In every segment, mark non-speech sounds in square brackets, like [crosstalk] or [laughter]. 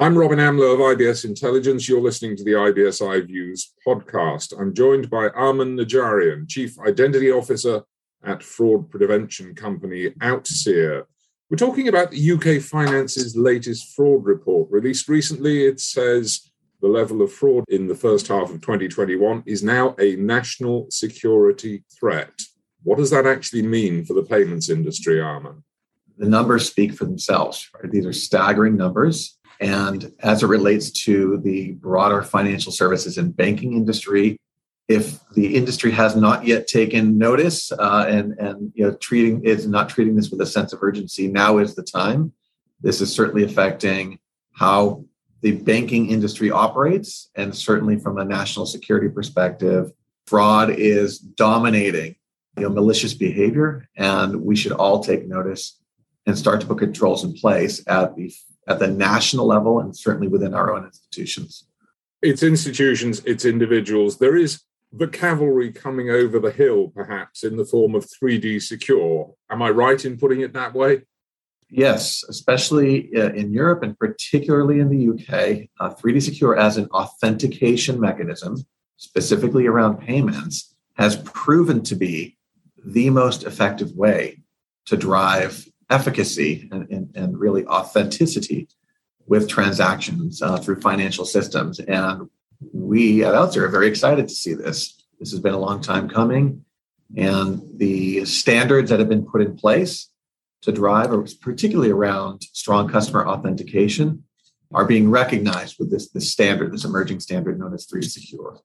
I'm Robin Amlôt of IBS Intelligence. You're listening to the IBS iViews podcast. I'm joined by Armen Najarian, Chief Identity Officer at fraud prevention company Outseer. We're talking about the UK Finance's latest fraud report. Released recently, it says the level of fraud in the first half of 2021 is now a national security threat. What does that actually mean for the payments industry, Armen? The numbers speak for themselves. Right? These are staggering numbers. And as it relates to the broader financial services and banking industry, if the industry has not yet taken notice uh, and and you know treating is not treating this with a sense of urgency, now is the time. This is certainly affecting how the banking industry operates, and certainly from a national security perspective, fraud is dominating you know malicious behavior, and we should all take notice and start to put controls in place at the at the national level and certainly within our own institutions. It's institutions, it's individuals. There is the cavalry coming over the hill, perhaps in the form of 3D Secure. Am I right in putting it that way? Yes, especially uh, in Europe and particularly in the UK, uh, 3D Secure as an authentication mechanism, specifically around payments, has proven to be the most effective way to drive efficacy and, and, and really authenticity with transactions uh, through financial systems. And we at Outseer are very excited to see this. This has been a long time coming. And the standards that have been put in place to drive, particularly around strong customer authentication, are being recognized with this, this standard, this emerging standard known as 3D Secure.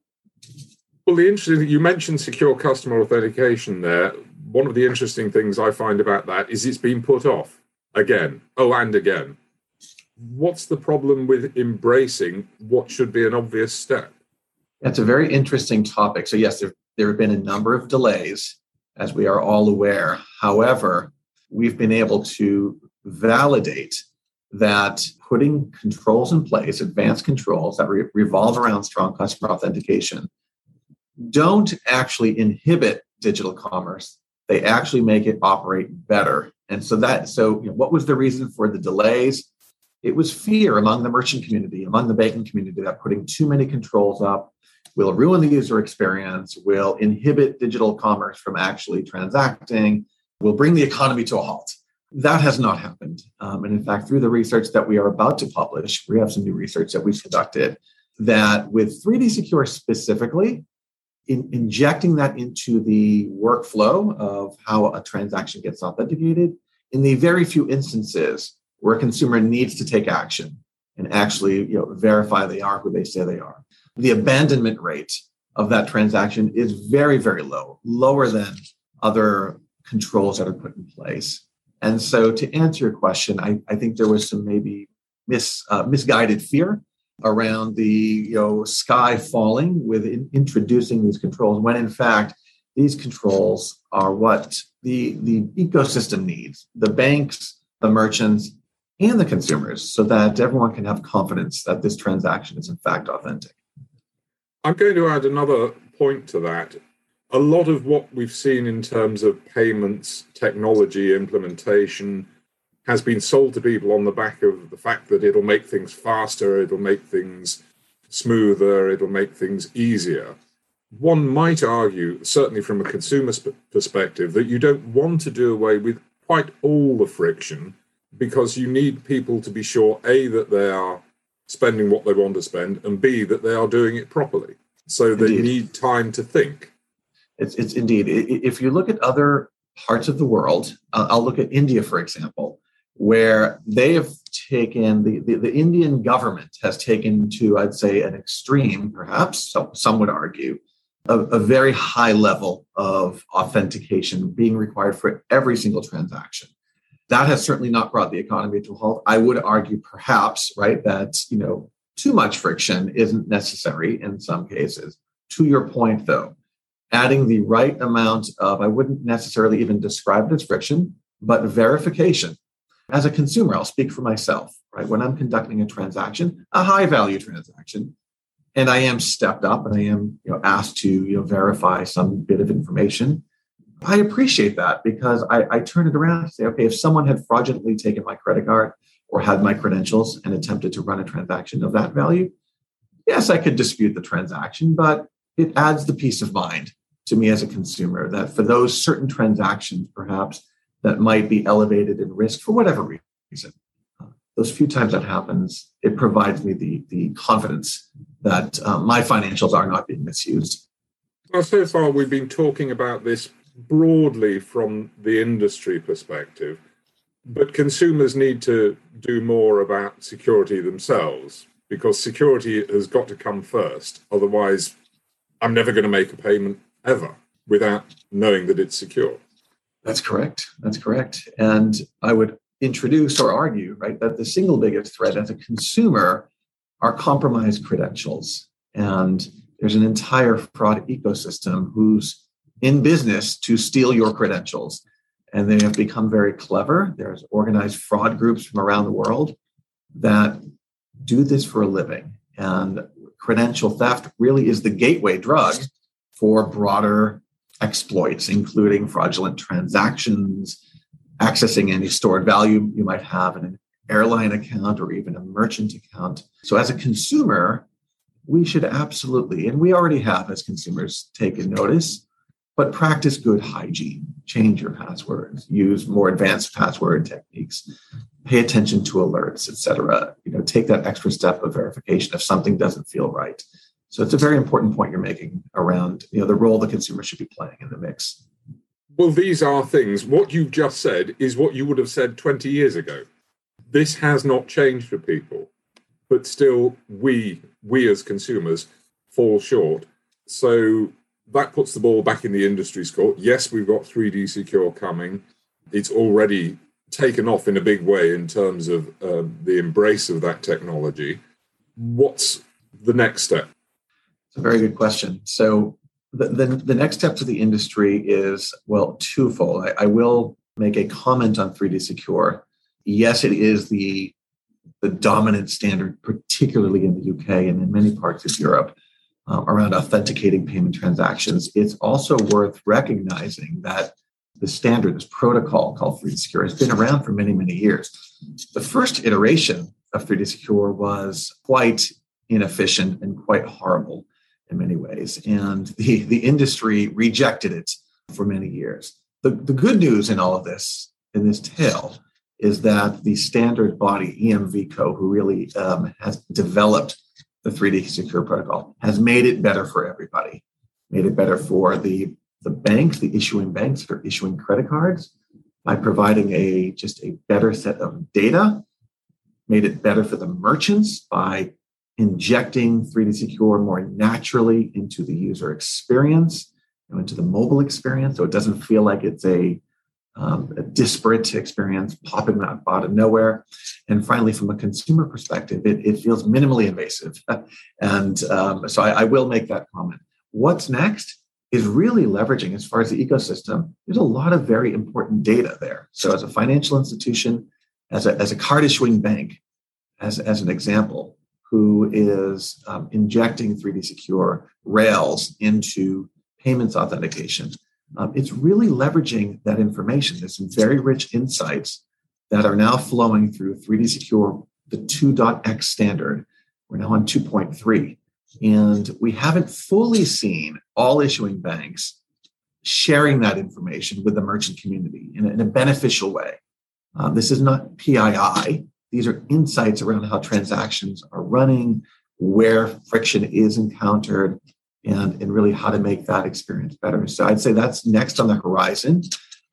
Well, the interesting you mentioned secure customer authentication there one of the interesting things I find about that is it's been put off again, oh, and again. What's the problem with embracing what should be an obvious step? That's a very interesting topic. So, yes, there, there have been a number of delays, as we are all aware. However, we've been able to validate that putting controls in place, advanced controls that re- revolve around strong customer authentication, don't actually inhibit digital commerce they actually make it operate better. And so that so you know, what was the reason for the delays? It was fear among the merchant community, among the banking community that putting too many controls up will ruin the user experience, will inhibit digital commerce from actually transacting, will bring the economy to a halt. That has not happened. Um, and in fact, through the research that we are about to publish, we have some new research that we've conducted that with 3D Secure specifically, in injecting that into the workflow of how a transaction gets authenticated in the very few instances where a consumer needs to take action and actually you know, verify they are who they say they are. The abandonment rate of that transaction is very, very low, lower than other controls that are put in place. And so, to answer your question, I, I think there was some maybe mis, uh, misguided fear around the you know sky falling with in, introducing these controls when in fact these controls are what the the ecosystem needs the banks the merchants and the consumers so that everyone can have confidence that this transaction is in fact authentic. I'm going to add another point to that. A lot of what we've seen in terms of payments technology implementation has been sold to people on the back of the fact that it'll make things faster, it'll make things smoother, it'll make things easier. One might argue, certainly from a consumer perspective, that you don't want to do away with quite all the friction because you need people to be sure A, that they are spending what they want to spend, and B, that they are doing it properly. So they indeed. need time to think. It's, it's indeed. If you look at other parts of the world, uh, I'll look at India, for example where they have taken the, the, the, Indian government has taken to, I'd say, an extreme, perhaps, so some would argue, a, a very high level of authentication being required for every single transaction. That has certainly not brought the economy to a halt. I would argue, perhaps, right, that you know too much friction isn't necessary in some cases. To your point, though, adding the right amount of, I wouldn't necessarily even describe it as friction, but verification as a consumer, I'll speak for myself, right? When I'm conducting a transaction, a high value transaction, and I am stepped up and I am you know, asked to you know, verify some bit of information, I appreciate that because I, I turn it around and say, okay, if someone had fraudulently taken my credit card or had my credentials and attempted to run a transaction of that value, yes, I could dispute the transaction, but it adds the peace of mind to me as a consumer that for those certain transactions, perhaps that might be elevated in risk for whatever reason, uh, those few times that happens, it provides me the, the confidence that uh, my financials are not being misused. Well, so far we've been talking about this broadly from the industry perspective, but consumers need to do more about security themselves because security has got to come first. Otherwise, I'm never going to make a payment ever without knowing that it's secure. That's correct. That's correct. And I would introduce or argue, right, that the single biggest threat as a consumer are compromised credentials. And there's an entire fraud ecosystem who's in business to steal your credentials. And they have become very clever. There's organized fraud groups from around the world that do this for a living. And credential theft really is the gateway drug for broader exploits, including fraudulent transactions, accessing any stored value you might have in an airline account or even a merchant account. So, as a consumer, we should absolutely, and we already have as consumers taken notice, but practice good hygiene. Change your passwords, use more advanced password techniques, pay attention to alerts, etc. You know, take that extra step of verification if something doesn't feel right. So it's a very important point you're making around you know the role the consumer should be playing in the mix. Well, these are things. What you've just said is what you would have said 20 years ago. This has not changed for people, but still, we we as consumers fall short. So that puts the ball back in the industry's court. Yes, we've got 3D Secure coming. It's already taken off in a big way in terms of uh, the embrace of that technology. What's the next step? It's a very good question. So the, the, the next step to the industry is, well, twofold. I, I will make a comment on 3D Secure. Yes, it is the, the dominant standard, particularly in the UK and in many parts of Europe, um, around authenticating payment transactions. It's also worth recognizing that the standard, this protocol called 3D Secure, has been around for many, many years. The first iteration of 3D Secure was quite inefficient and quite horrible in many ways. And the, the industry rejected it for many years. The, the good news in all of this, in this tale, is that the standard body, EMVCo, who really um, has developed the 3D secure protocol, has made it better for everybody. Made it better for the, the banks, the issuing banks for issuing credit cards by providing a just a better set of data. Made it better for the merchants by injecting 3D Secure more naturally into the user experience, you know, into the mobile experience, so it doesn't feel like it's a, um, a disparate experience popping out of nowhere. And finally, from a consumer perspective, it, it feels minimally invasive. [laughs] and um, so I, I will make that comment. What's next? is really leveraging as far as the ecosystem there's a lot of very important data there so as a financial institution as a, as a card issuing bank as, as an example who is um, injecting 3D Secure Rails into payments authentication. Um, it's really leveraging that information. There's some very rich insights that are now flowing through 3D Secure, the 2.x standard. We're now on 2.3. And we haven't fully seen all issuing banks sharing that information with the merchant community in a, in a beneficial way. Um, this is not PII, these are insights around how transactions are running, where friction is encountered, and, and really how to make that experience better. So I'd say that's next on the horizon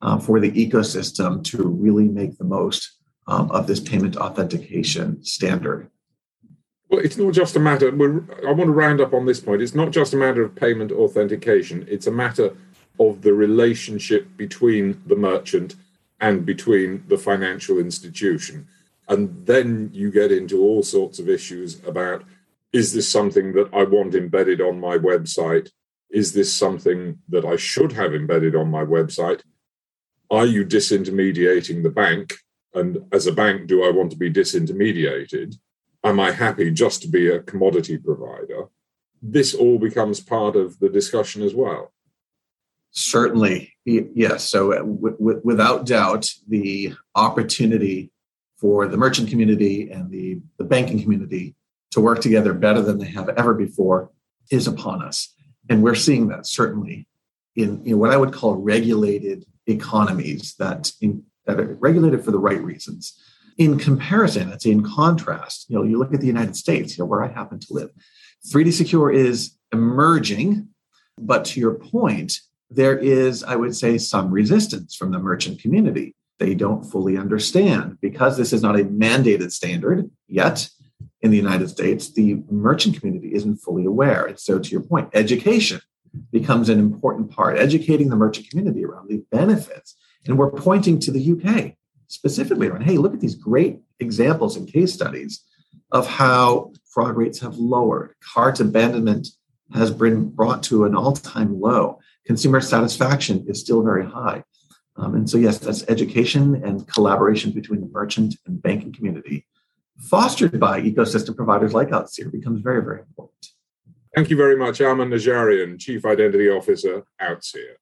uh, for the ecosystem to really make the most um, of this payment authentication standard. Well, it's not just a matter, I want to round up on this point. It's not just a matter of payment authentication, it's a matter of the relationship between the merchant and between the financial institution. And then you get into all sorts of issues about is this something that I want embedded on my website? Is this something that I should have embedded on my website? Are you disintermediating the bank? And as a bank, do I want to be disintermediated? Am I happy just to be a commodity provider? This all becomes part of the discussion as well. Certainly, yes. So, uh, w- w- without doubt, the opportunity for the merchant community and the, the banking community to work together better than they have ever before is upon us. And we're seeing that certainly in, in what I would call regulated economies that, in, that are regulated for the right reasons. In comparison, say in contrast, you know, you look at the United States, you know, where I happen to live. 3D Secure is emerging, but to your point, there is, I would say, some resistance from the merchant community. They don't fully understand because this is not a mandated standard yet in the United States, the merchant community isn't fully aware. And so, to your point, education becomes an important part, educating the merchant community around the benefits. And we're pointing to the UK specifically around hey, look at these great examples and case studies of how fraud rates have lowered, cart abandonment has been brought to an all time low, consumer satisfaction is still very high. Um, and so, yes, that's education and collaboration between the merchant and banking community, fostered by ecosystem providers like Outseer, becomes very, very important. Thank you very much, Armen Najarian, Chief Identity Officer, Outseer.